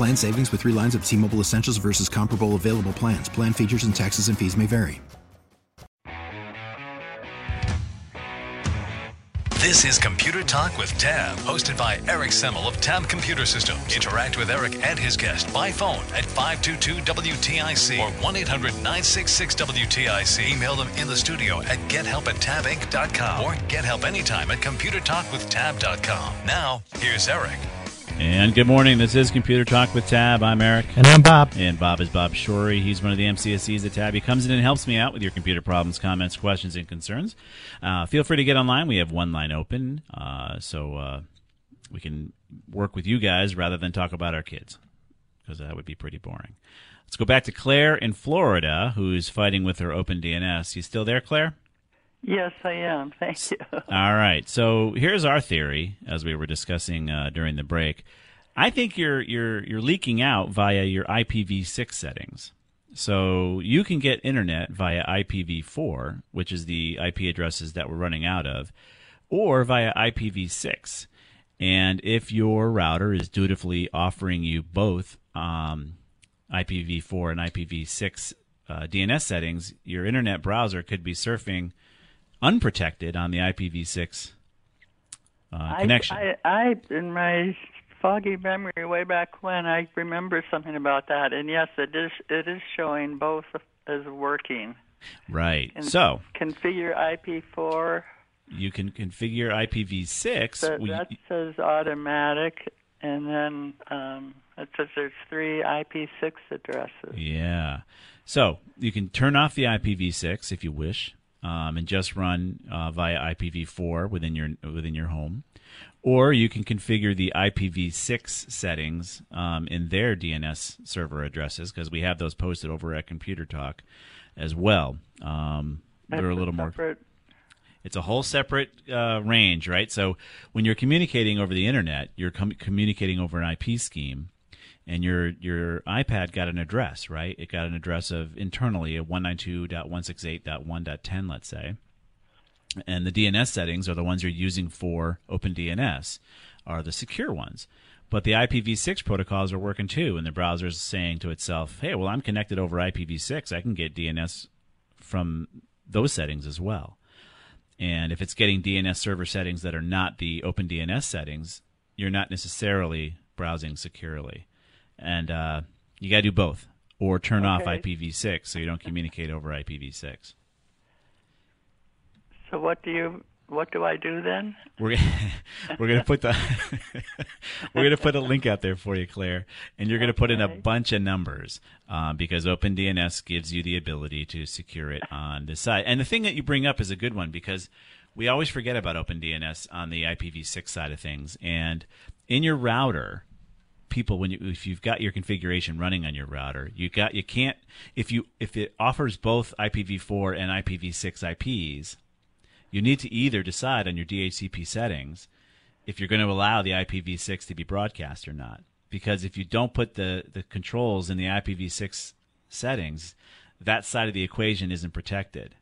Plan savings with three lines of T Mobile Essentials versus comparable available plans. Plan features and taxes and fees may vary. This is Computer Talk with Tab, hosted by Eric Semmel of Tab Computer Systems. Interact with Eric and his guest by phone at 522-WTIC or 1-800-966-WTIC. Email them in the studio at gethelp or get help anytime at computertalkwithtab.com. Now, here's Eric. And good morning. This is Computer Talk with Tab. I'm Eric. And I'm Bob. And Bob is Bob Shorey. He's one of the MCSEs at Tab. He comes in and helps me out with your computer problems, comments, questions, and concerns. Uh, feel free to get online. We have one line open, uh, so uh, we can work with you guys rather than talk about our kids, because that would be pretty boring. Let's go back to Claire in Florida, who's fighting with her Open DNS. You still there, Claire? Yes, I am. Thank you. All right. So here's our theory, as we were discussing uh, during the break. I think you're you're you're leaking out via your IPv6 settings. So you can get internet via IPv4, which is the IP addresses that we're running out of, or via IPv6. And if your router is dutifully offering you both um, IPv4 and IPv6 uh, DNS settings, your internet browser could be surfing unprotected on the IPv6 uh, connection. I, I, I, in my foggy memory, way back when, I remember something about that, and yes, it is. It is showing both as working. Right. And so configure IP4. You can configure IPv6. That, that says automatic, and then um, it says there's three IP6 addresses. Yeah. So you can turn off the IPv6 if you wish um, and just run uh, via IPv4 within your within your home, or you can configure the IPv6 settings um, in their DNS server addresses because we have those posted over at Computer Talk as well. Um, they're a little more. Separate. It's a whole separate uh, range, right? So when you're communicating over the internet, you're com- communicating over an IP scheme and your your iPad got an address, right? It got an address of internally a 192.168.1.10, let's say. And the DNS settings are the ones you're using for OpenDNS, are the secure ones. But the IPv6 protocols are working too, and the browser is saying to itself, "Hey, well, I'm connected over IPv6. I can get DNS from those settings as well." And if it's getting DNS server settings that are not the OpenDNS settings, you're not necessarily browsing securely and uh, you got to do both, or turn off IPv6 so you don't communicate over IPv6. So what do you? What do I do then? We're we're gonna put the we're gonna put a link out there for you, Claire, and you're gonna put in a bunch of numbers um, because OpenDNS gives you the ability to secure it on this side. And the thing that you bring up is a good one because we always forget about OpenDNS on the IPv6 side of things. And in your router, people when you if you've got your configuration running on your router, you got you can't if you if it offers both IPv4 and IPv6 IPs, you need to either decide on your DHCP settings if you're going to allow the IPv6 to be broadcast or not. Because if you don't put the, the controls in the IPv6 settings, that side of the equation isn't protected.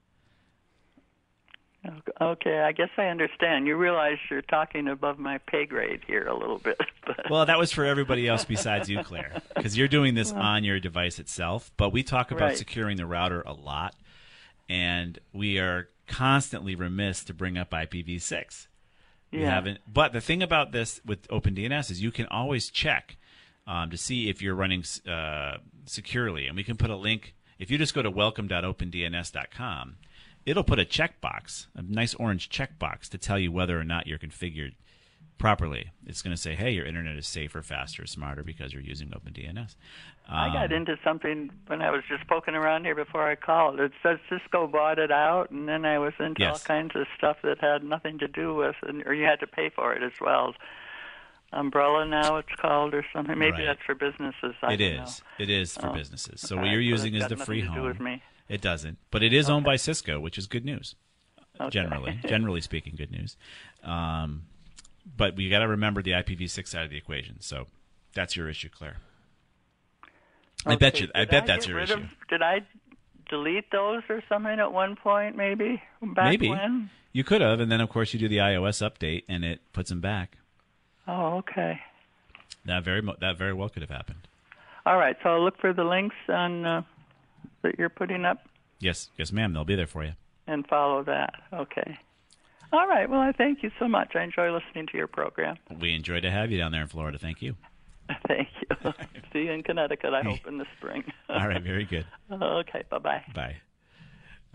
Okay, I guess I understand. You realize you're talking above my pay grade here a little bit. But Well, that was for everybody else besides you, Claire, because you're doing this on your device itself. But we talk about Right. securing the router a lot, and we are constantly remiss to bring up IPv6. We Yeah. haven't. But the thing about this with OpenDNS is you can always check um, to see if you're running uh, securely, and we can put a link If you just go to welcome.opendns.com, it'll put a checkbox, a nice orange checkbox, to tell you whether or not you're configured properly. It's going to say, "Hey, your internet is safer, faster, smarter because you're using OpenDNS." I got Um, into something when I was just poking around here before I called. It says Cisco bought it out, and then I was into all kinds of stuff that had nothing to do with, and or you had to pay for it as well. Umbrella now it's called or something. Maybe Right. that's for businesses. I It is. It is for Oh. businesses. So All what you're using it's is the free nothing to do home. It doesn't, but it is owned by Cisco, which is good news. Okay. Generally, generally speaking, good news. Um, but we got to remember the IPv6 side of the equation. So that's your issue, Claire. I bet Okay, you. I did bet that's your issue. Of, did I delete those or something at one point? Maybe back Maybe when? you could have, and then of course you do the iOS update, and it puts them back. Oh, okay. That very that very well could have happened. All right. So I'll look for the links on uh, that you're putting up Yes, yes, ma'am. They'll be there for you. and follow that. Okay. All right. Well, I thank you so much. I enjoy listening to your program. We enjoy to have you down there in Florida. Thank you. Thank you. See you in Connecticut. I hope in the spring. All right, very good. okay. Bye bye. Bye.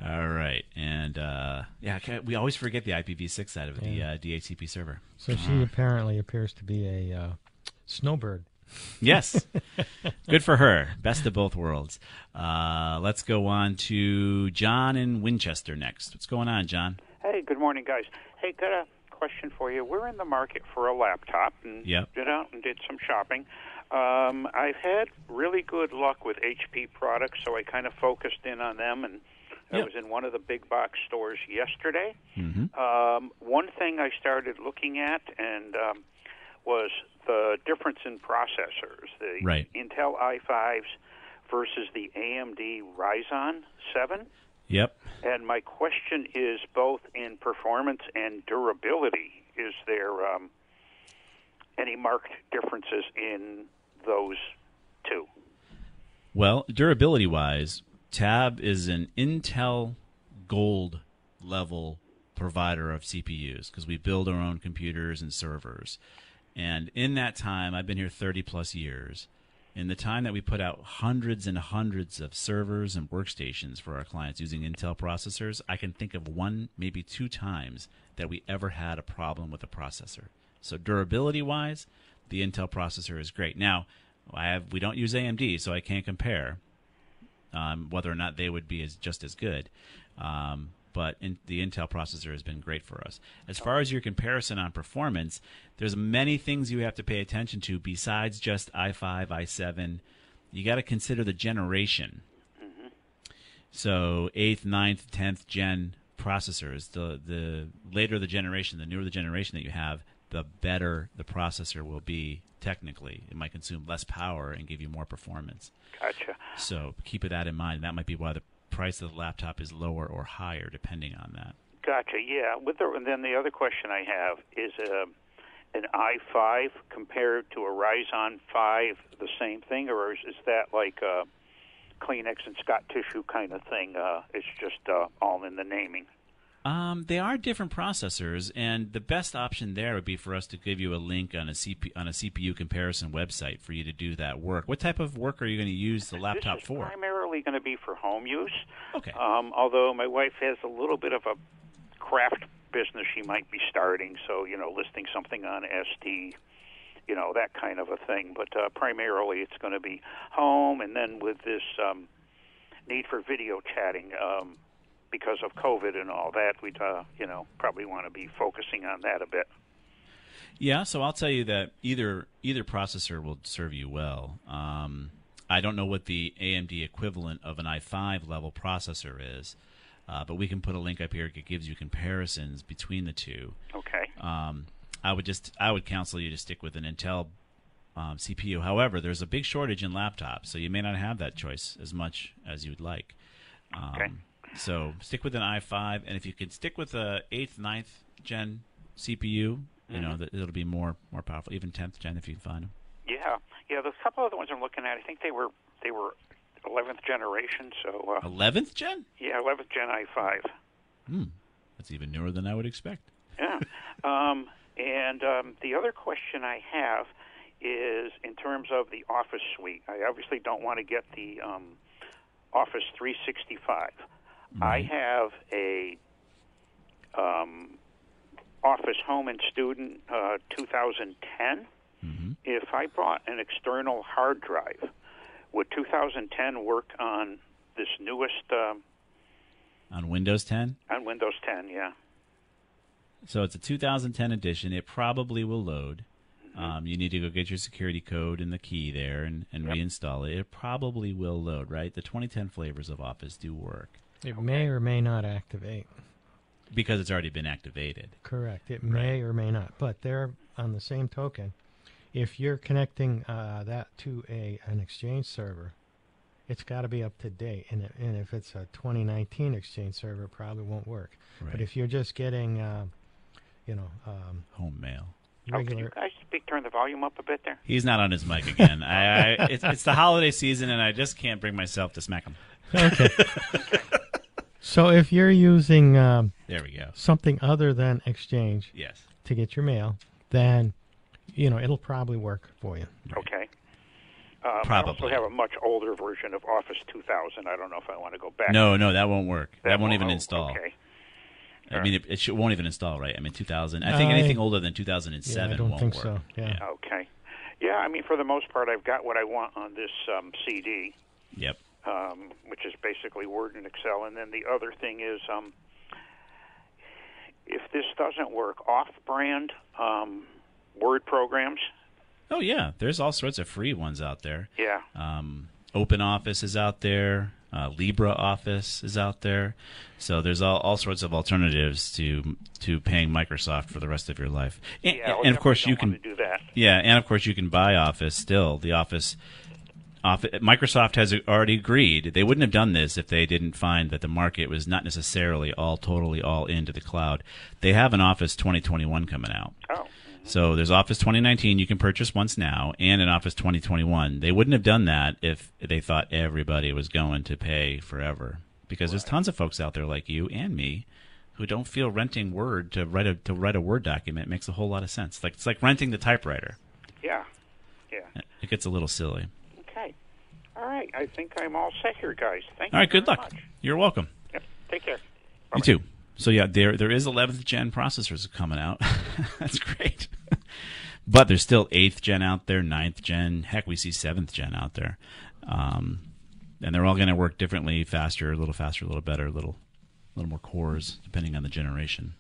All right, and uh, yeah, we always forget the IPv6 side of the uh, DHCP server. So she apparently appears to be a uh, snowbird. Yes, good for her. Best of both worlds. Uh, let's go on to John in Winchester next. What's going on, John? Hey, good morning, guys. Hey, got a question for you. We're in the market for a laptop and Yep. did out and did some shopping. Um, I've had really good luck with HP products, so I kind of focused in on them. And I Yep. was in one of the big box stores yesterday. Mm-hmm. Um, one thing I started looking at and um, was the difference in processors, the Right. Intel i5s versus the AMD Ryzen 7. Yep. And my question is both in performance and durability. Is there um, any marked differences in those two? Well, durability wise, Tab is an Intel Gold level provider of CPUs because we build our own computers and servers. And in that time, I've been here 30 plus years. In the time that we put out hundreds and hundreds of servers and workstations for our clients using Intel processors, I can think of one, maybe two times that we ever had a problem with a processor. So durability wise, the Intel processor is great. Now, I have we don't use AMD, so I can't compare um, whether or not they would be as just as good. Um, but in, the Intel processor has been great for us. As far as your comparison on performance, there's many things you have to pay attention to besides just i5, i7. You got to consider the generation. So eighth, 9th, tenth gen processors. The the later the generation, the newer the generation that you have, the better the processor will be technically. It might consume less power and give you more performance. Gotcha. So keep that in mind. That might be why the price of the laptop is lower or higher depending on that. Gotcha. Yeah. With the, and then the other question I have is uh, an i5 compared to a Ryzen 5 the same thing, or is, is that like a Kleenex and Scott tissue kind of thing? Uh, it's just uh, all in the naming. Um, they are different processors, and the best option there would be for us to give you a link on a CP, on a CPU comparison website for you to do that work. What type of work are you going to use the laptop for? primarily going to be for home use. Okay. Um, although my wife has a little bit of a craft business she might be starting, so you know, listing something on Etsy, you know, that kind of a thing. But uh, primarily, it's going to be home, and then with this um, need for video chatting. Um, because of COVID and all that, we'd uh, you know probably want to be focusing on that a bit. Yeah, so I'll tell you that either either processor will serve you well. Um, I don't know what the AMD equivalent of an i5 level processor is, uh, but we can put a link up here that gives you comparisons between the two. Okay. Um, I would just I would counsel you to stick with an Intel um, CPU. However, there's a big shortage in laptops, so you may not have that choice as much as you'd like. Um, Okay. So stick with an i5, and if you can stick with a eighth, 9th gen CPU, you know that it'll be more more powerful. Even tenth gen if you can find them. Yeah, yeah. There's a couple other ones I'm looking at. I think they were they were 11th generation. So uh, Eleventh gen? yeah, 11th Gen i5. Hmm, that's even newer than I would expect. Yeah. um, and um, the other question I have is in terms of the Office suite. I obviously don't want to get the um, Office 365. I have a um, Office Home and Student uh, 2010. If I bought an external hard drive, would 2010 work on this newest um, On Windows 10, on Windows 10? Yeah. so it's a 2010 edition. It probably will load. Um, you need to go get your security code and the key there and, and reinstall it. It probably will load, right? The 2010 flavors of Office do work It may or may not activate. because it's already been activated. Correct. It may or may not. But they're on the same token, if you're connecting uh, that to a an Exchange server, it's got to be up to date. And, it, and if it's a 2019 Exchange server, it probably won't work. Right. But if you're just getting, uh, you know, um, Home mail. Oh, can you regular, guys speak, turn the volume up a bit there? He's not on his mic again. I, I, it's, it's the holiday season, and I just can't bring myself to smack him. okay. so if you're using um, There we go. something other than Exchange Yes. to get your mail, then you know it'll probably work for you. Okay. Um, I Probably. also have a much older version of Office 2000. I don't know if I want to go back. No, no, that won't work. That, won't even oh, install. Okay. I mean, it, it should, won't even install, right? I mean, 2000. I think I- anything older than Yeah, 2007 I don't won't think work. so. Yeah. Okay. Yeah, I mean, for the most part, I've got what I want on this um, CD, Yep. Um, which is basically Word and Excel. And then the other thing is, um, if this doesn't work, off-brand um, Word programs. Oh yeah, there's all sorts of free ones out there. Yeah. Um, Open Office is out there. Uh, LibreOffice is out there. So there's all, all sorts of alternatives to to paying Microsoft for the rest of your life. And, Yeah, and of course you can do that. Yeah, and of course you can buy Office still. The Office, Office, Microsoft has already agreed. They wouldn't have done this if they didn't find that the market was not necessarily all totally all into the cloud. They have an Office 2021 coming out. Oh. Mm-hmm. So there's Office 2019 you can purchase once now, and an Office 2021. They wouldn't have done that if they thought everybody was going to pay forever, because there's tons of folks out there like you and me who don't feel renting Word to write a to write a Word document makes a whole lot of sense. Like it's like renting the typewriter. Yeah. Yeah. It gets a little silly. Okay. All right. I think I'm all set here, guys. Thank you. All right, good luck. much. You're welcome. Yep. Take care. You too. So yeah, there there is 11th gen processors coming out. That's great. but there's still 8th gen out there, 9th gen. Heck, we see 7th gen out there. Um, and they're all going to work differently, faster, a little faster, a little better, a little a little more cores depending on the generation.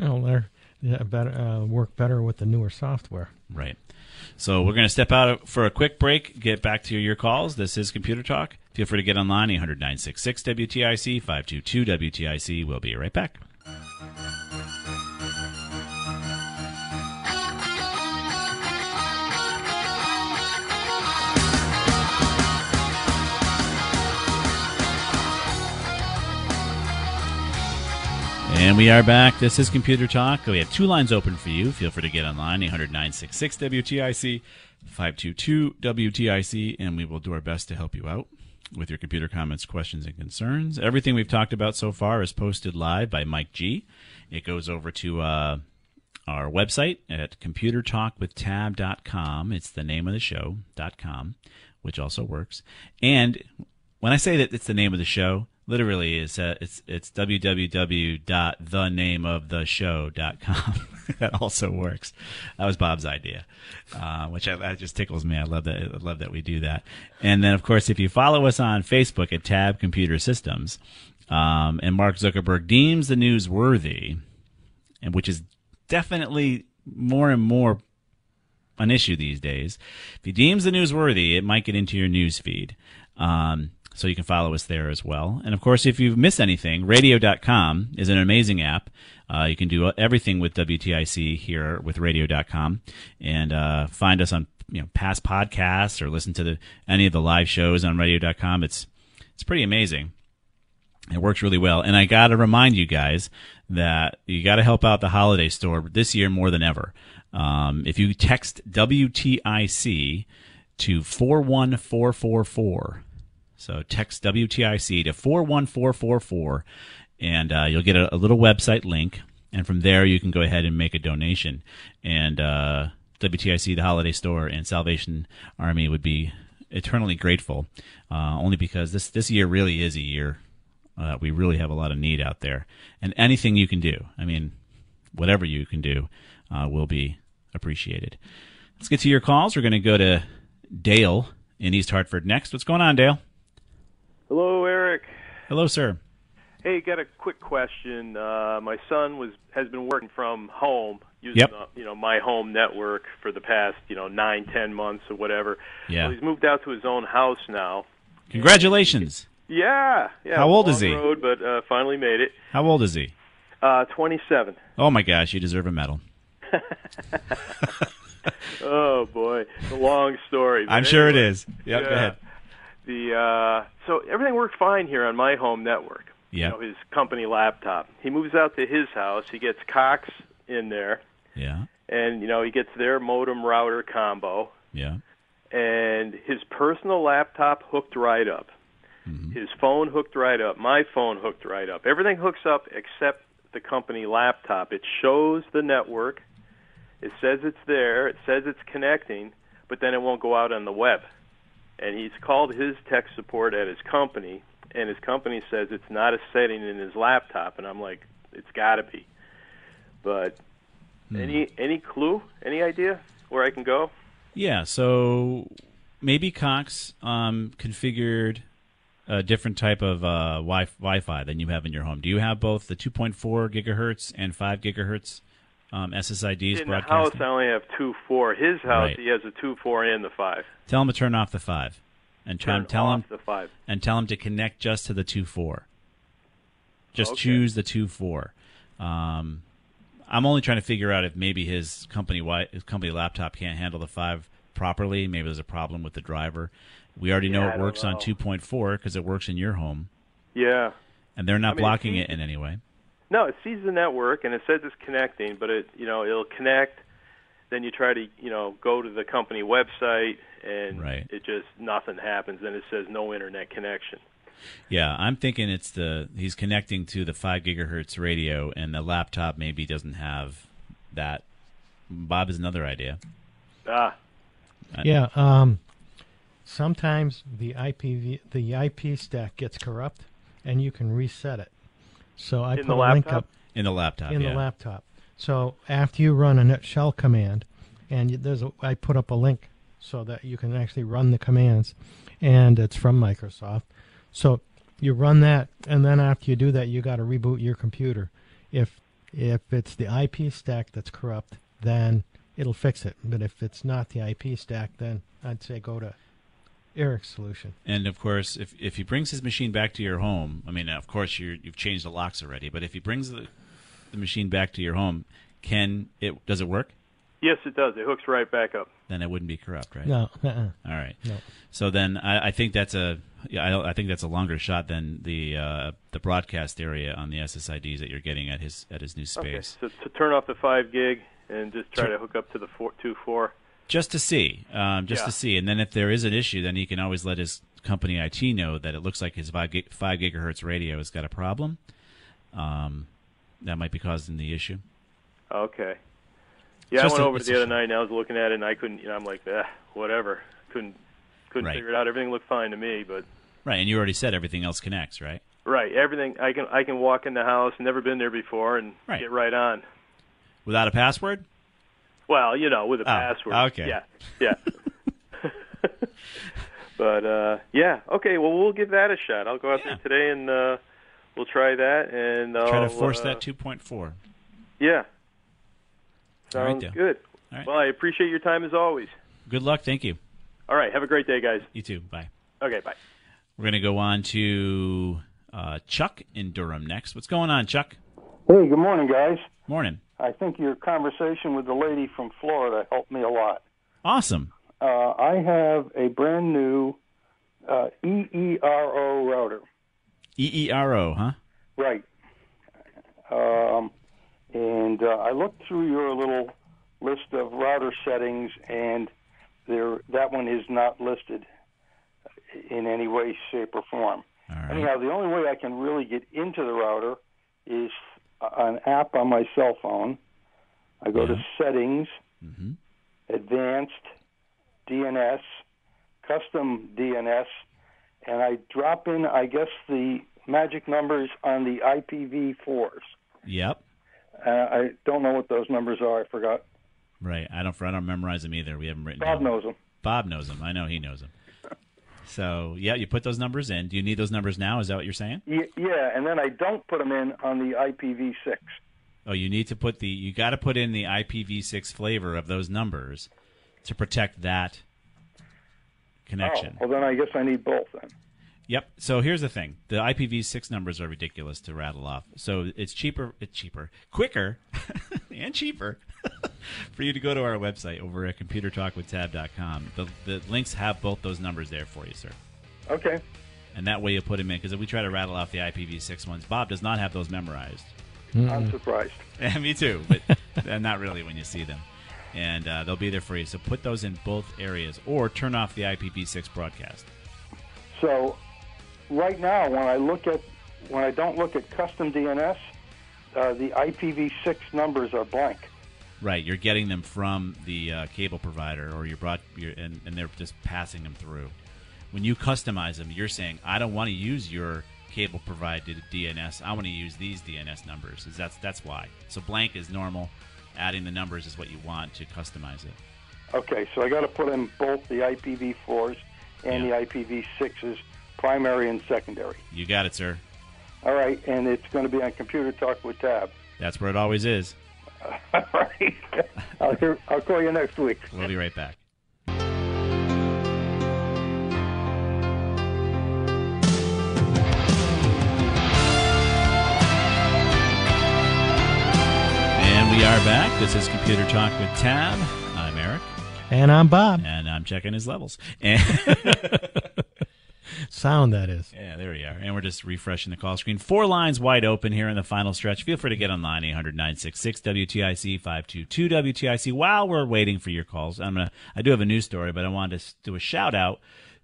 Oh, they're yeah, better uh, work better with the newer software. Right. So we're going to step out for a quick break, get back to your calls. This is Computer Talk. Feel free to get online, 800 966 WTIC, 522 WTIC. We'll be right back. And we are back. This is Computer Talk. We have two lines open for you. Feel free to get online, 800 966 WTIC, 522 WTIC, and we will do our best to help you out with your computer comments, questions, and concerns. Everything we've talked about so far is posted live by Mike G. It goes over to uh, our website at computertalkwithtab.com. It's the name of the show, .com, which also works. And when I say that it's the name of the show, literally is uh, it's it's www.thenameoftheshow.com. that also works. That was Bob's idea, uh, which I, that just tickles me. I love that. I love that we do that. And then, of course, if you follow us on Facebook at Tab Computer Systems, um, and Mark Zuckerberg deems the news worthy, and which is definitely more and more an issue these days. If he deems the news worthy, it might get into your news feed. Um, so you can follow us there as well. And of course, if you've missed anything, radio.com is an amazing app. Uh, you can do everything with WTIC here with radio.com and uh, find us on you know past podcasts or listen to the any of the live shows on radio.com. It's it's pretty amazing. It works really well. And I got to remind you guys that you got to help out the holiday store this year more than ever. Um, if you text WTIC to 41444, so text WTIC to 41444, and uh, you'll get a, a little website link. And from there, you can go ahead and make a donation. And uh, WTIC, the holiday store, and Salvation Army would be eternally grateful, uh, only because this this year really is a year uh, we really have a lot of need out there, and anything you can do, I mean, whatever you can do, uh, will be appreciated. Let's get to your calls. We're going to go to Dale in East Hartford next. What's going on, Dale? Hello, Eric. Hello, sir. Hey, got a quick question. Uh, my son was has been working from home using Yep. uh, you know my home network for the past you know nine ten months or whatever. Yeah. Well, he's moved out to his own house now. Congratulations. Yeah, yeah. How old is he? Road, but uh, finally made it. How old is he? Uh, twenty seven. Oh my gosh, you deserve a medal. Oh boy, a long story. I'm sure it is. anyway. Yep, go Yeah. ahead. The uh, so everything worked fine here on my home network. Yeah. You know, his company laptop. He moves out to his house. He gets Cox in there, Yeah. and you know he gets their modem router combo, Yeah. and his personal laptop hooked right up. His phone hooked right up. My phone hooked right up. Everything hooks up except the company laptop. It shows the network. It says it's there. It says it's connecting, but then it won't go out on the web. And he's called his tech support at his company, and his company says it's not a setting in his laptop. And I'm like, it's got to be. But any any clue? Any idea where I can go? Yeah, so maybe Cox um, configured a different type of uh, wi- Wi-Fi than you have in your home. Do you have both the 2.4 gigahertz and 5 gigahertz um, SSIDs in the house. I only have two four. His house, Right. he has a two four and the five. Tell him to turn off the 5, and try, Turn tell off him the five. and tell him to connect just to the two four. Just Okay. choose the 2.4. Um, I'm only trying to figure out if maybe his company his company laptop can't handle the 5 properly. Maybe there's a problem with the driver. We already know Yeah, I it works on 2.4 because it works in your home, Yeah. and they're not I mean, blocking he- it in any way. No, it sees the network and it says it's connecting, but it you know it'll connect. Then you try to you know go to the company website and Right. it just nothing happens. Then it says no internet connection. Yeah, I'm thinking it's the he's connecting to the 5 gigahertz radio, and the laptop maybe doesn't have that. Bob is another idea. Ah, Yeah. Um, sometimes the IPv the IP stack gets corrupt, and you can reset it. So I In put the a link up In the laptop, in yeah. the laptop. So after you run a net shell command, and you- there's a, I put up a link so that you can actually run the commands, and it's from Microsoft. So you run that, and then after you do that, you got to reboot your computer. If if it's the IP stack that's corrupt, then it'll fix it. But if it's not the IP stack, then I'd say go to Eric's solution. And of course, if if he brings his machine back to your home, I mean, of course you're, you've changed the locks already. But if he brings the the machine back to your home, can it does it work? yes, it does. It hooks right back up. Then it wouldn't be corrupt, right? No, uh-uh. All right. No. So then I, I think that's a yeah I, I think that's a longer shot than the uh, the broadcast area on the SSIDs that you're getting at his at his new Okay, space. so to turn off the five gig and just try to hook up to the four, two four. Just to see, um, just Yeah. to see, and then if there is an issue, then he can always let his company IT know that it looks like his five, gig, five gigahertz radio has got a problem. Um, that might be causing the issue. Okay. Yeah, I went a- over the other night and I was looking at it and I couldn't. You know, I'm like, ah, whatever. Couldn't couldn't Right. figure it out. Everything looked fine to me, but Right, and you already said everything else connects, right? right, everything. I can I can walk in the house, never been there before, and Right. get right on. Without a password? Well, you know, with a Oh, password. okay. Yeah, yeah. but uh yeah, okay. Well, we'll give that a shot. I'll go out Yeah. there today and uh we'll try that and I'll, Try to force uh, that 2.4. Yeah. All right, Sounds Dale. good. All right. Well, I appreciate your time as always. Good luck. Thank you. All right. Have a great day, guys. You too. Bye. Okay. Bye. We're going to go on to uh, Chuck in Durham next. What's going on, Chuck? Hey, good morning, guys. Morning. I think your conversation with the lady from Florida helped me a lot. Awesome. Uh, I have a brand new uh, EERO router. EERO, huh? Right. Um, and uh, I looked through your little list of router settings, and there that one is not listed in any way, shape, or form. All right. Anyhow, the only way I can really get into the router is an app on my cell phone. I go to Yeah. Settings, hmm Advanced, DNS, custom DNS, and I drop in, I guess, the magic numbers on the IPv4s. Yep. Uh, I don't know what those numbers are. I forgot. Right. I don't. I don't memorize them either. We haven't written. Bob down. knows them. Bob knows them. I know he knows them. So yeah, you put those numbers in. Do you need those numbers now? Is that what you're saying? Yeah, and then I don't put them in on the IPv6. Oh, you need to put the. You got to put in the IPv6 flavor of those numbers to protect that connection. Oh, well, then I guess I need both then. Yep. So here's the thing: the IPv6 numbers are ridiculous to rattle off. So it's cheaper, it's cheaper, quicker, and cheaper for you to go to our website over at computertalkwithtab.com. The the links have both those numbers there for you, sir. Okay. And that way you put them in because if we try to rattle off the IPv6 ones, Bob does not have those memorized. I'm surprised. Yeah, me too, but not really when you see them. And uh, they'll be there for you. So put those in both areas, or turn off the IPv6 broadcast. So, right now, when I look at when I don't look at custom DNS, uh, the IPv6 numbers are blank. Right, you're getting them from the uh, cable provider, or you brought, you're, and, and they're just passing them through. When you customize them, you're saying, "I don't want to use your cable provided DNS. I want to use these DNS numbers." Is that's that's why. So blank is normal. Adding the numbers is what you want to customize it. Okay, so I got to put in both the IPv4s and the IPv6s, primary and secondary. You got it, sir. All right, and it's going to be on Computer Talk with Tab. That's where it always is. All right. I'll, hear, I'll call you next week. We'll be right back. And we are back. This is Computer Talk with Tab. I'm Eric. And I'm Bob. And I'm checking his levels. Sound, that is. Yeah, there we are. And we're just refreshing the call screen. Four lines wide open here in the final stretch. Feel free to get online, 800 966 WTIC 522 WTIC. While we're waiting for your calls, I'm gonna, I do have a news story, but I wanted to do a shout out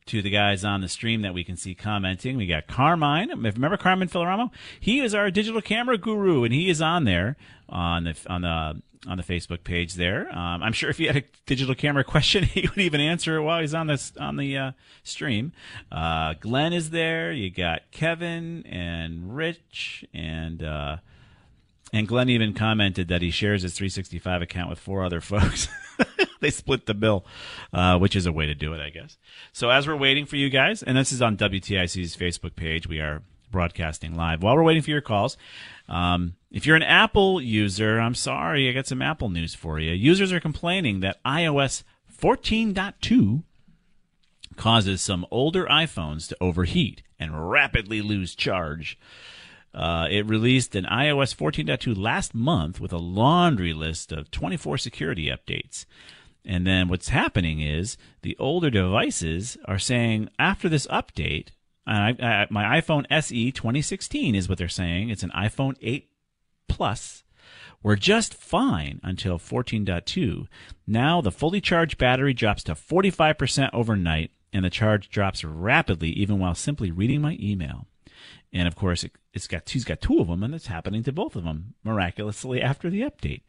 to the guys on the stream that we can see commenting. We got Carmine. Remember Carmine Filaramo? He is our digital camera guru, and he is on there on the on the on the Facebook page there. Um, I'm sure if you had a digital camera question, he would even answer it while he's on this on the uh, stream. Uh, Glenn is there. You got Kevin and Rich and. Uh, and Glenn even commented that he shares his 365 account with four other folks. they split the bill, uh, which is a way to do it, I guess. So as we're waiting for you guys, and this is on WTIC's Facebook page, we are broadcasting live. While we're waiting for your calls, um, if you're an Apple user, I'm sorry, I got some Apple news for you. Users are complaining that iOS 14.2 causes some older iPhones to overheat and rapidly lose charge. Uh, it released an iOS 14.2 last month with a laundry list of 24 security updates. And then what's happening is the older devices are saying after this update, I, I, my iPhone SE 2016 is what they're saying. It's an iPhone 8 Plus. We're just fine until 14.2. Now the fully charged battery drops to 45% overnight, and the charge drops rapidly even while simply reading my email. And of course, it, has got he's got two of them, and it's happening to both of them miraculously after the update.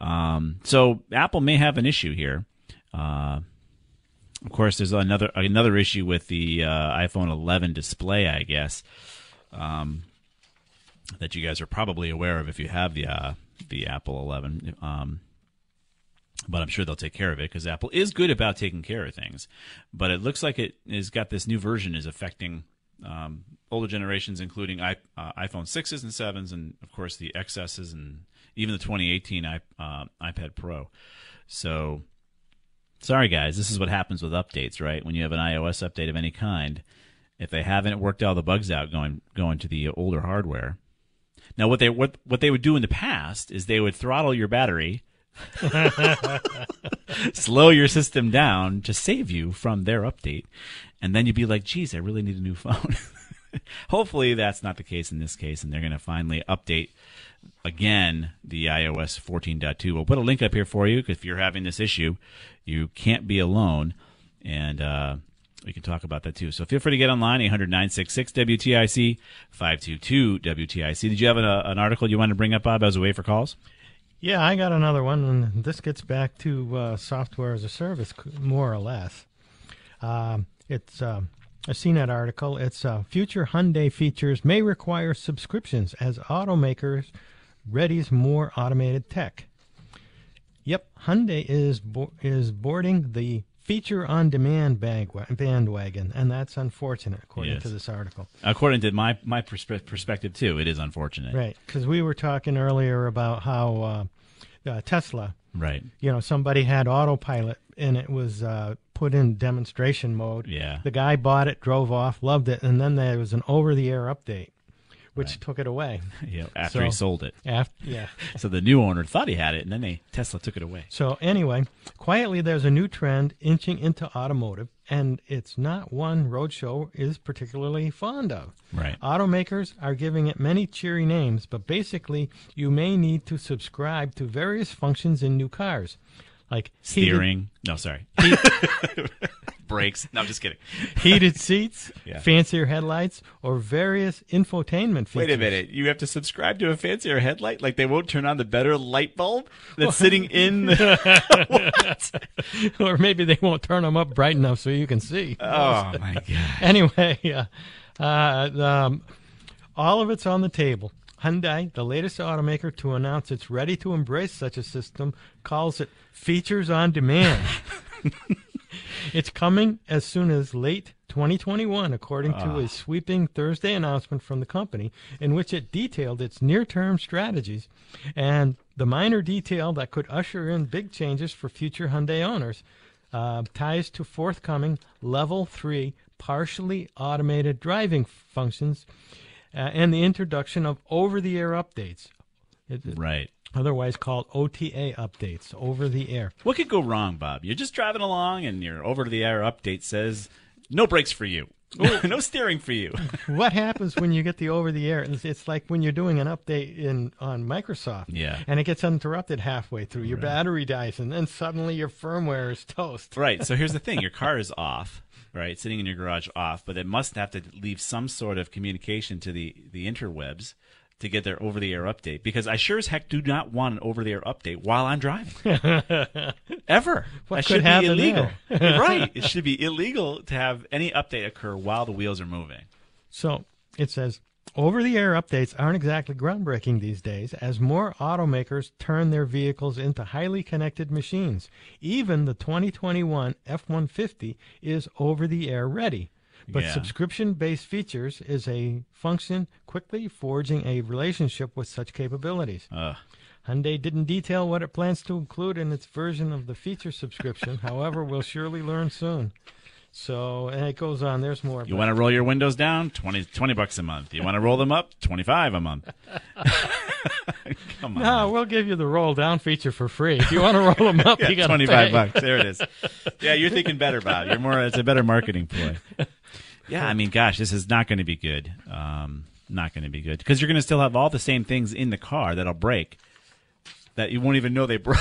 Um, so Apple may have an issue here. Uh, of course, there's another another issue with the uh, iPhone 11 display, I guess, um, that you guys are probably aware of if you have the uh, the Apple 11. Um, but I'm sure they'll take care of it because Apple is good about taking care of things. But it looks like it has got this new version is affecting um, older generations, including I, uh, iPhone sixes and sevens, and of course the XSs and even the 2018 I, uh, iPad Pro. So, sorry guys, this is what happens with updates, right? When you have an iOS update of any kind, if they haven't worked all the bugs out going going to the older hardware. Now, what they what what they would do in the past is they would throttle your battery. slow your system down to save you from their update. And then you'd be like, geez, I really need a new phone. Hopefully that's not the case in this case, and they're going to finally update again the iOS 14.2. We'll put a link up here for you if you're having this issue. You can't be alone, and uh, we can talk about that too. So feel free to get online, 800 966 WTIC, 522 WTIC. Did you have an, uh, an article you wanted to bring up, Bob, as a way for calls? Yeah, I got another one, and this gets back to uh, software as a service, more or less. Um, it's um, a CNET article. It's uh, future Hyundai features may require subscriptions as automakers readies more automated tech. Yep, Hyundai is bo- is boarding the feature on demand bandwagon, and that's unfortunate, according Yes. to this article. According to my my perspe- perspective too, it is unfortunate. Right, because we were talking earlier about how uh, uh, Tesla, Right. you know, somebody had autopilot and it was uh, put in demonstration mode. Yeah. The guy bought it, drove off, loved it, and then there was an over-the-air update, which took it away. Yeah, after he sold it. After, yeah. So the new owner thought he had it, and then they Tesla took it away. So anyway, quietly there's a new trend inching into automotive, and it's not one Roadshow is particularly fond of. Right. Automakers are giving it many cheery names, but basically you may need to subscribe to various functions in new cars, like heated- Steering. No, sorry. Brakes. No, I'm just kidding. heated seats, Yeah. fancier headlights, or various infotainment features. Wait a minute. You have to subscribe to a fancier headlight? Like they won't turn on the better light bulb that's sitting in the. or maybe they won't turn them up bright enough so you can see. Oh, my God. Anyway, uh, uh, um, all of it's on the table. Hyundai, the latest automaker to announce it's ready to embrace such a system, calls it features on demand. it's coming as soon as late 2021, according to Ah. a sweeping Thursday announcement from the company, in which it detailed its near term strategies and the minor detail that could usher in big changes for future Hyundai owners. Uh, ties to forthcoming level 3 partially automated driving functions uh, and the introduction of over the air updates. It- Right. Otherwise called OTA updates, over the air. What could go wrong, Bob? You're just driving along, and your over-the-air update says no brakes for you, no steering for you. what happens when you get the over the air? It's, it's like when you're doing an update in on Microsoft, Yeah. and it gets interrupted halfway through. Your battery dies, and then suddenly your firmware is toast. Right. So here's the thing: your car is off, right, sitting in your garage off, but it must have to leave some sort of communication to the the interwebs to get their over-the-air update. Because I sure as heck do not want an over-the-air update while I'm driving. Ever. What that could should be illegal. right. It should be illegal to have any update occur while the wheels are moving. So it says over the air updates aren't exactly groundbreaking these days as more automakers turn their vehicles into highly connected machines. Even the 2021 F 150 is over the air ready. But Yeah. subscription based features is a function quickly forging a relationship with such capabilities. Ugh. Hyundai didn't detail what it plans to include in its version of the feature subscription. However, we'll surely learn soon. So, and it goes on. There's more. You want to roll your windows down? 20, 20 bucks a month. You want to roll them up? 25 a month. Come on. No, we'll give you the roll down feature for free. If you want to roll them up, Yeah, you got 25 pay. bucks. There it is. Yeah, you're thinking better, Bob. You're more. It's a better marketing ploy. Yeah, I mean, gosh, this is not going to be good. Um, not going to be good because you're going to still have all the same things in the car that'll break that you won't even know they broke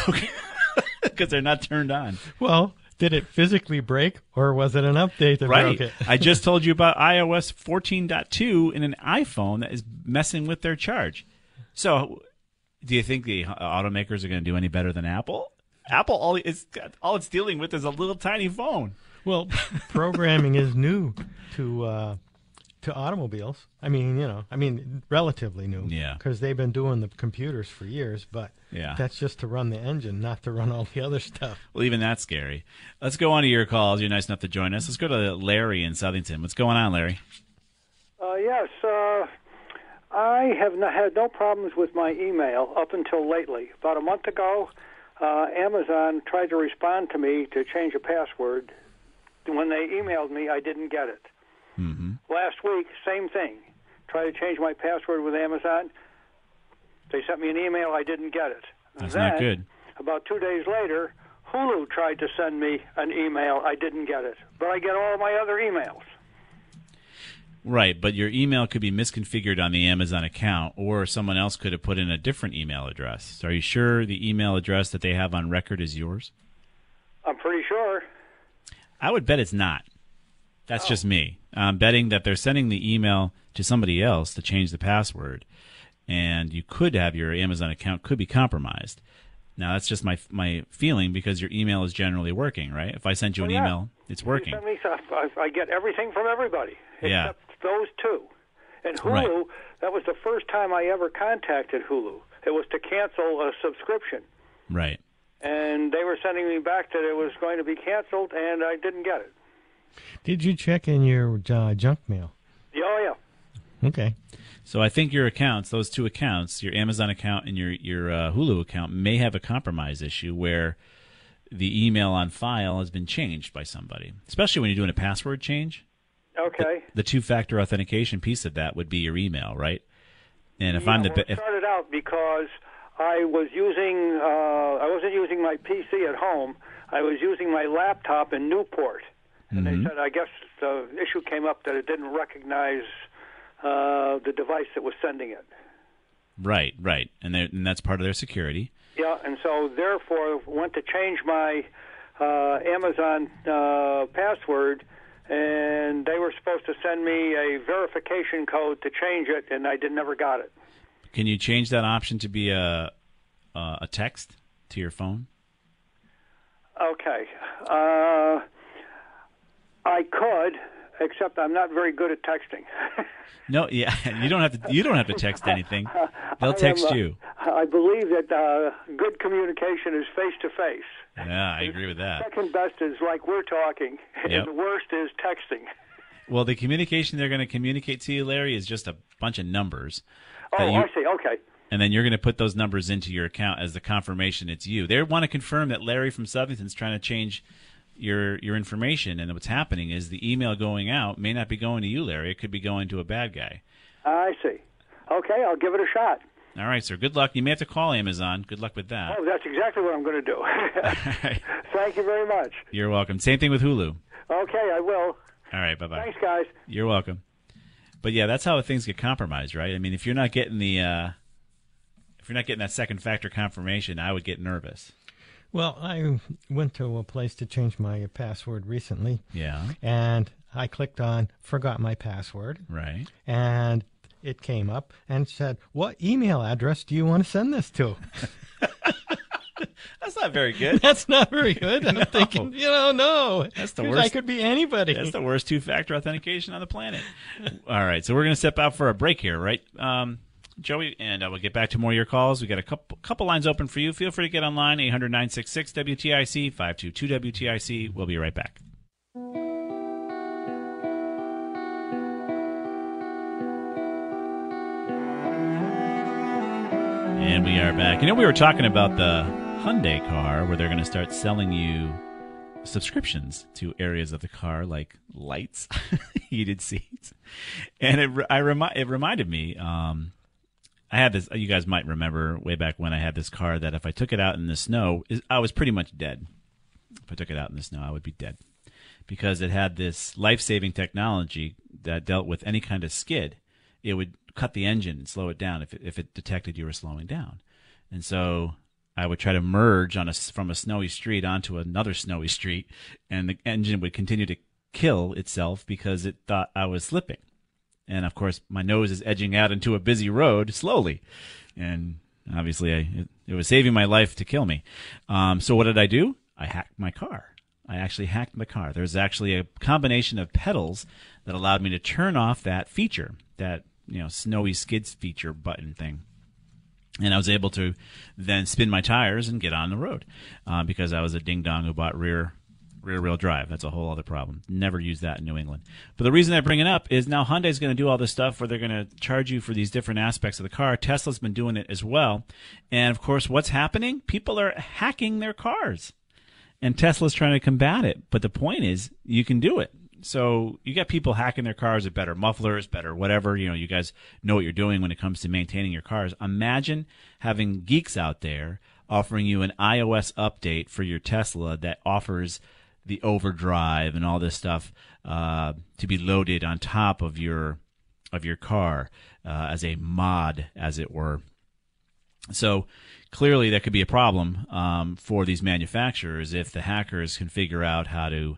because they're not turned on. Well, did it physically break, or was it an update that Right. broke it? I just told you about iOS 14.2 in an iPhone that is messing with their charge. So, do you think the automakers are going to do any better than Apple? Apple all it's all it's dealing with is a little tiny phone. Well, programming is new to uh, to automobiles. I mean, you know, I mean, relatively new. Yeah. Because they've been doing the computers for years, but Yeah. that's just to run the engine, not to run all the other stuff. Well, even that's scary. Let's go on to your calls. You're nice enough to join us. Let's go to Larry in Southington. What's going on, Larry? Uh, yes, uh, I have not had no problems with my email up until lately. About a month ago, uh, Amazon tried to respond to me to change a password. When they emailed me, I didn't get it. Mm-hmm. Last week, same thing. Tried to change my password with Amazon. They sent me an email. I didn't get it. That's then, not good. About two days later, Hulu tried to send me an email. I didn't get it, but I get all my other emails. Right, but your email could be misconfigured on the Amazon account, or someone else could have put in a different email address. So are you sure the email address that they have on record is yours? I'm pretty sure. I would bet it's not. That's oh. just me. I'm betting that they're sending the email to somebody else to change the password, and you could have your Amazon account could be compromised. Now that's just my my feeling because your email is generally working, right? If I send you an Oh, yeah. email, it's working. Me I, I get everything from everybody Yeah. except those two. And Hulu, Right. that was the first time I ever contacted Hulu. It was to cancel a subscription. Right. And they were sending me back that it was going to be canceled, and I didn't get it. Did you check in your uh, junk mail? Oh, yeah. Okay. So I think your accounts, those two accounts, your Amazon account and your your uh, Hulu account, may have a compromise issue where the email on file has been changed by somebody, especially when you're doing a password change. Okay. The two-factor authentication piece of that would be your email, right? And if yeah, I'm the well, ba- it started out because I was using uh, I wasn't using my PC at home. I was using my laptop in Newport, and Mhm. they said I guess the issue came up that it didn't recognize uh, the device that was sending it. right, right, and, and that's part of their security. Yeah, and so therefore went to change my uh, Amazon uh, password, and they were supposed to send me a verification code to change it, and I did never got it. Can you change that option to be a a, a text to your phone? Okay. Uh, I could, except I'm not very good at texting. No, yeah, you don't have to. You don't have to text anything. They'll text am, uh, you. I believe that uh, good communication is face to face. Yeah, I agree with that. Second best is like we're talking, Yep. and the worst is texting. Well, the communication they're going to communicate to you, Larry, is just a bunch of numbers. Oh, you- I see. Okay. And then you're going to put those numbers into your account as the confirmation it's you. They want to confirm that Larry from Southington's trying to change your your information, and what's happening is the email going out may not be going to you, Larry. It could be going to a bad guy. I see. Okay, I'll give it a shot. All right, sir. Good luck. You may have to call Amazon. Good luck with that. Oh, that's exactly what I'm going to do. Thank you very much. You're welcome. Same thing with Hulu. Okay, I will. All right, bye bye. Thanks, guys. You're welcome. But yeah, that's how things get compromised, right? I mean, if you're not getting the uh, if you're not getting that second factor confirmation, I would get nervous. Well, I went to a place to change my password recently. Yeah. And I clicked on forgot my password. Right. And it came up and said, "What email address do you want to send this to?" That's not very good. That's not very good. I'm No. thinking, you know, no. That's the worst. I could be anybody. That's the worst two-factor authentication on the planet. All right, so we're going to step out for a break here, right, um, Joey? And uh, we'll get back to more of your calls. We got a couple couple lines open for you. Feel free to get online 800-966 WTIC 522 WTIC. We'll be right back. And we are back. You know, we were talking about the Hyundai car where they're going to start selling you subscriptions to areas of the car like lights, heated seats, and it I remi- it reminded me. Um, I had this. You guys might remember way back when I had this car that if I took it out in the snow, I was pretty much dead. If I took it out in the snow, I would be dead because it had this life-saving technology that dealt with any kind of skid. It would cut the engine and slow it down if it, if it detected you were slowing down, and so I would try to merge on a from a snowy street onto another snowy street, and the engine would continue to kill itself because it thought I was slipping. And of course, my nose is edging out into a busy road slowly, and obviously, I, it, it was saving my life to kill me. Um, so what did I do? I hacked my car. I actually hacked my car. There's actually a combination of pedals that allowed me to turn off that feature, that you know snowy skids feature button thing and I was able to then spin my tires and get on the road uh, because I was a ding dong who bought rear rear wheel drive. That's a whole other problem. Never use that in New England. But the reason I bring it up is now Hyundai's going to do all this stuff where they're going to charge you for these different aspects of the car. Tesla's been doing it as well, and of course, what's happening? People are hacking their cars, and Tesla's trying to combat it. But the point is, you can do it. So you got people hacking their cars with better mufflers, better whatever. You know, you guys know what you're doing when it comes to maintaining your cars. Imagine having geeks out there offering you an iOS update for your Tesla that offers the overdrive and all this stuff uh, to be loaded on top of your of your car uh, as a mod, as it were. So clearly, that could be a problem um, for these manufacturers if the hackers can figure out how to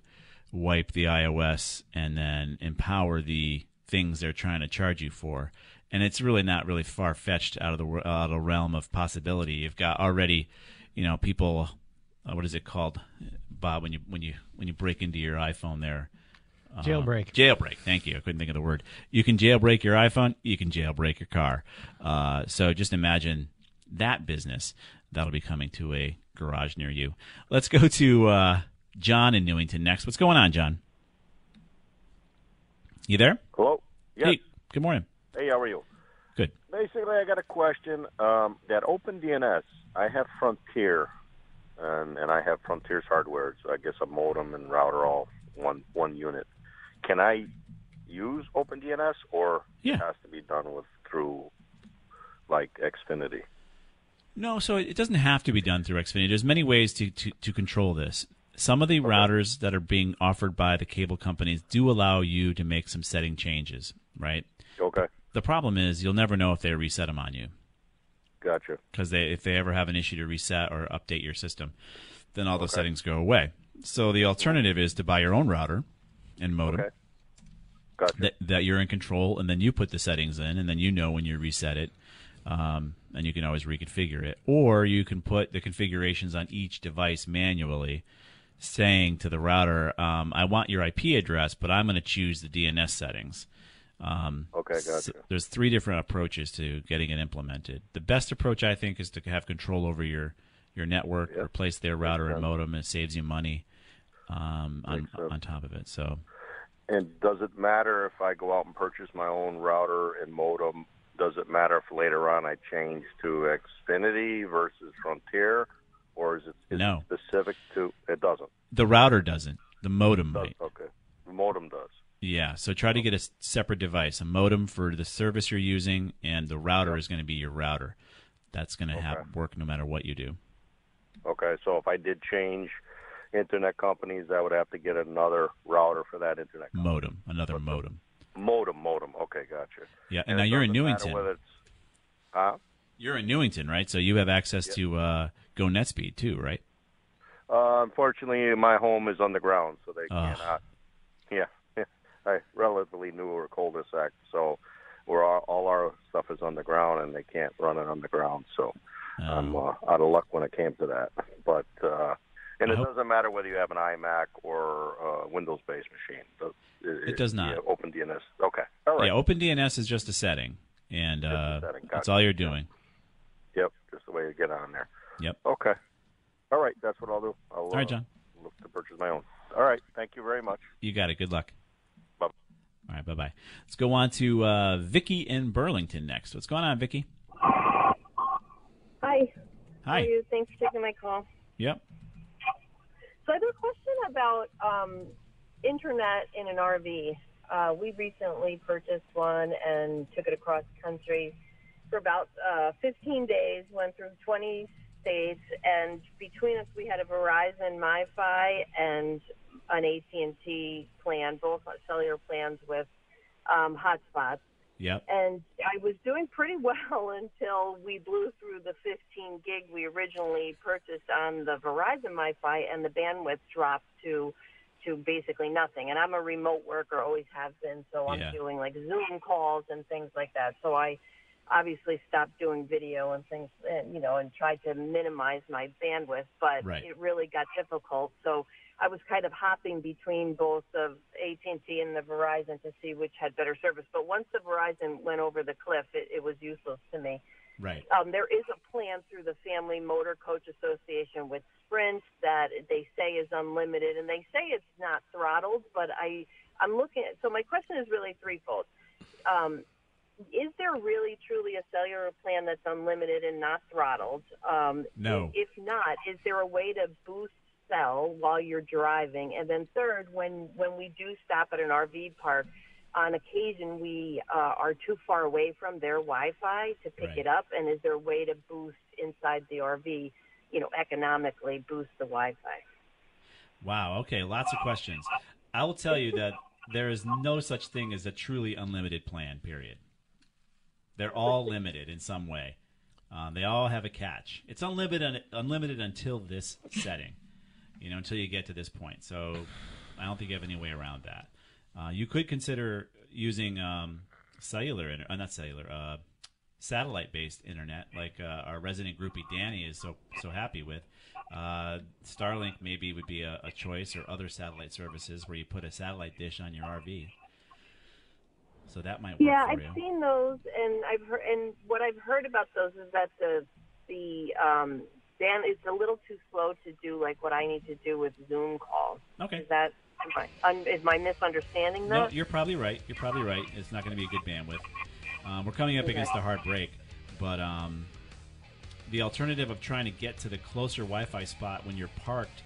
wipe the iOS and then empower the things they're trying to charge you for. And it's really not really far fetched out of the out of the realm of possibility. You've got already, you know, people, uh, what is it called, Bob? When you when you when you break into your iPhone there. Uh, Jailbreak. Jailbreak. Thank you. I couldn't think of the word. You can jailbreak your iPhone. You can jailbreak your car. Uh, so just imagine that business that'll be coming to a garage near you. Let's go to uh, John in Newington next. What's going on, John? You there? Hello. Yes. Hey, good morning. Hey, how are you? Good. Basically, I got a question. Um, that OpenDNS, I have Frontier, and and I have Frontier's hardware. So I guess a modem and router all one one unit. Can I use OpenDNS, or Yeah. it has to be done with through like Xfinity? No, so it doesn't have to be done through Xfinity. There's many ways to, to, to control this. Some of the routers that are being offered by the cable companies do allow you to make some setting changes, right? Okay. The problem is you'll never know if they reset them on you Gotcha. because they, if they ever have an issue to reset or update your system, then all those Okay. settings go away. So the alternative is to buy your own router and modem Okay. Gotcha. that, that you're in control, and then you put the settings in, and then you know when you reset it, um, and you can always reconfigure it. Or you can put the configurations on each device manually, saying to the router, um, "I want your IP address, but I'm going to choose the DNS settings." Um, Okay, gotcha. there's three different approaches to getting it implemented. The best approach, I think, is to have control over your your network, Yep. replace their router and modem, and it saves you money um, on sense. on top of it. So. And does it matter if I go out and purchase my own router and modem? Does it matter if later on I change to Xfinity versus Frontier, or is it is No. it specific to? It doesn't. The router doesn't. The modem Does might. okay. The modem does. Yeah. So try to get a separate device, a modem for the service you're using, and the router is going to be your router. That's going to have work no matter what you do. Okay, so if I did change internet companies, I would have to get another router for that internet company. Modem, another modem. modem. Modem. Okay, gotcha. Yeah. And, And now you're in Newington. Huh? You're in Newington, right? So you have access to uh, GoNetspeed too, right? Uh, unfortunately, my home is on the ground, so they cannot. Yeah, I relatively newer cul-de-sac, so where all, all our stuff is on the ground and they can't run it on the ground. So I'm uh, out of luck when it came to that. But uh, and I it hope- doesn't matter whether you have an iMac or a Windows-based machine. It, It does not. Yeah, OpenDNS. Okay. All right. Yeah. OpenDNS is just a setting, and a uh, setting. that's all you're doing. Yep. Just the way you get on there. Yep. Okay. All right. That's what I'll do. I'll All right, uh, John. look to purchase my own. All right. Thank you very much. You got it. Good luck. All right. Bye bye. Let's go on to uh, Vicky in Burlington next. What's going on, Vicky? Hi. How Hi. are you? Thanks for taking my call. Yep. So I have a question about um, internet in an RV. Uh, we recently purchased one and took it across country for about uh, 15 days. Went through 20 states, and between us, we had a Verizon MiFi and an AT&T plan, both cellular plans with um, hotspots. Yep. And I was doing pretty well until we blew through the 15 gig we originally purchased on the Verizon MiFi, and the bandwidth dropped to to basically nothing. And I'm a remote worker, always have been, so I'm Yeah. doing like Zoom calls and things like that. So I obviously stopped doing video and things, and, you know, and tried to minimize my bandwidth, but Right. it really got difficult. So I was kind of hopping between both of AT&T and the Verizon to see which had better service. But once the Verizon went over the cliff, it, it was useless to me. Right. Um, there is a plan through the Family Motor Coach Association with Sprint that they say is unlimited, and they say it's not throttled. But I, I'm looking at. So my question is really threefold. Um, is there really truly a cellular plan that's unlimited and not throttled? Um, No. If not, is there a way to boost cell while you're driving? And then third, when when we do stop at an RV park, on occasion we uh, are too far away from their Wi-Fi to pick Right. it up. And is there a way to boost inside the RV? You know, economically boost the Wi-Fi. Wow. Okay. Lots of questions. I will tell you that there is no such thing as a truly unlimited plan. Period. They're all limited in some way. Um, they all have a catch. It's unlimited, unlimited until this setting. You know, until you get to this point. So, I don't think you have any way around that. Uh, you could consider using um, cellular, inter- uh, not cellular, uh, satellite-based internet, like uh, our resident groupie Danny is so so happy with. Uh, Starlink maybe would be a, a choice, or other satellite services where you put a satellite dish on your RV. So that might work Yeah, for I've you. seen those, and I've heard, and what I've heard about those is that the the um, Dan it's a little too slow to do like what I need to do with Zoom calls. Okay. Is that am I, un, is my misunderstanding No, you're probably right. You're probably right. It's not going to be a good bandwidth. Um, we're coming up Okay. against a hard break, but um, the alternative of trying to get to the closer Wi-Fi spot when you're parked,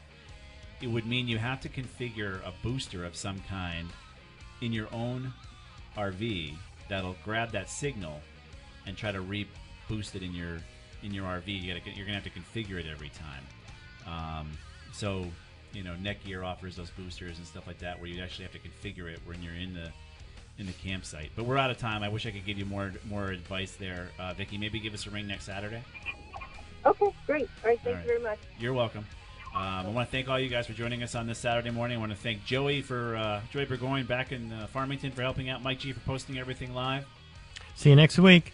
it would mean you have to configure a booster of some kind in your own RV that'll grab that signal and try to reboost it in your in your RV. You gotta, you're going to have to configure it every time. Um, so, you know, Netgear offers those boosters and stuff like that, where you actually have to configure it when you're in the in the campsite. But we're out of time. I wish I could give you more more advice there, uh, Vicky. Maybe give us a ring next Saturday. Okay, great. All right, thank All right. you very much. You're welcome. Um, I want to thank all you guys for joining us on this Saturday morning. I want to thank Joey for uh, Joey Burgoyne back in uh, Farmington for helping out, Mike G for posting everything live. See you next week.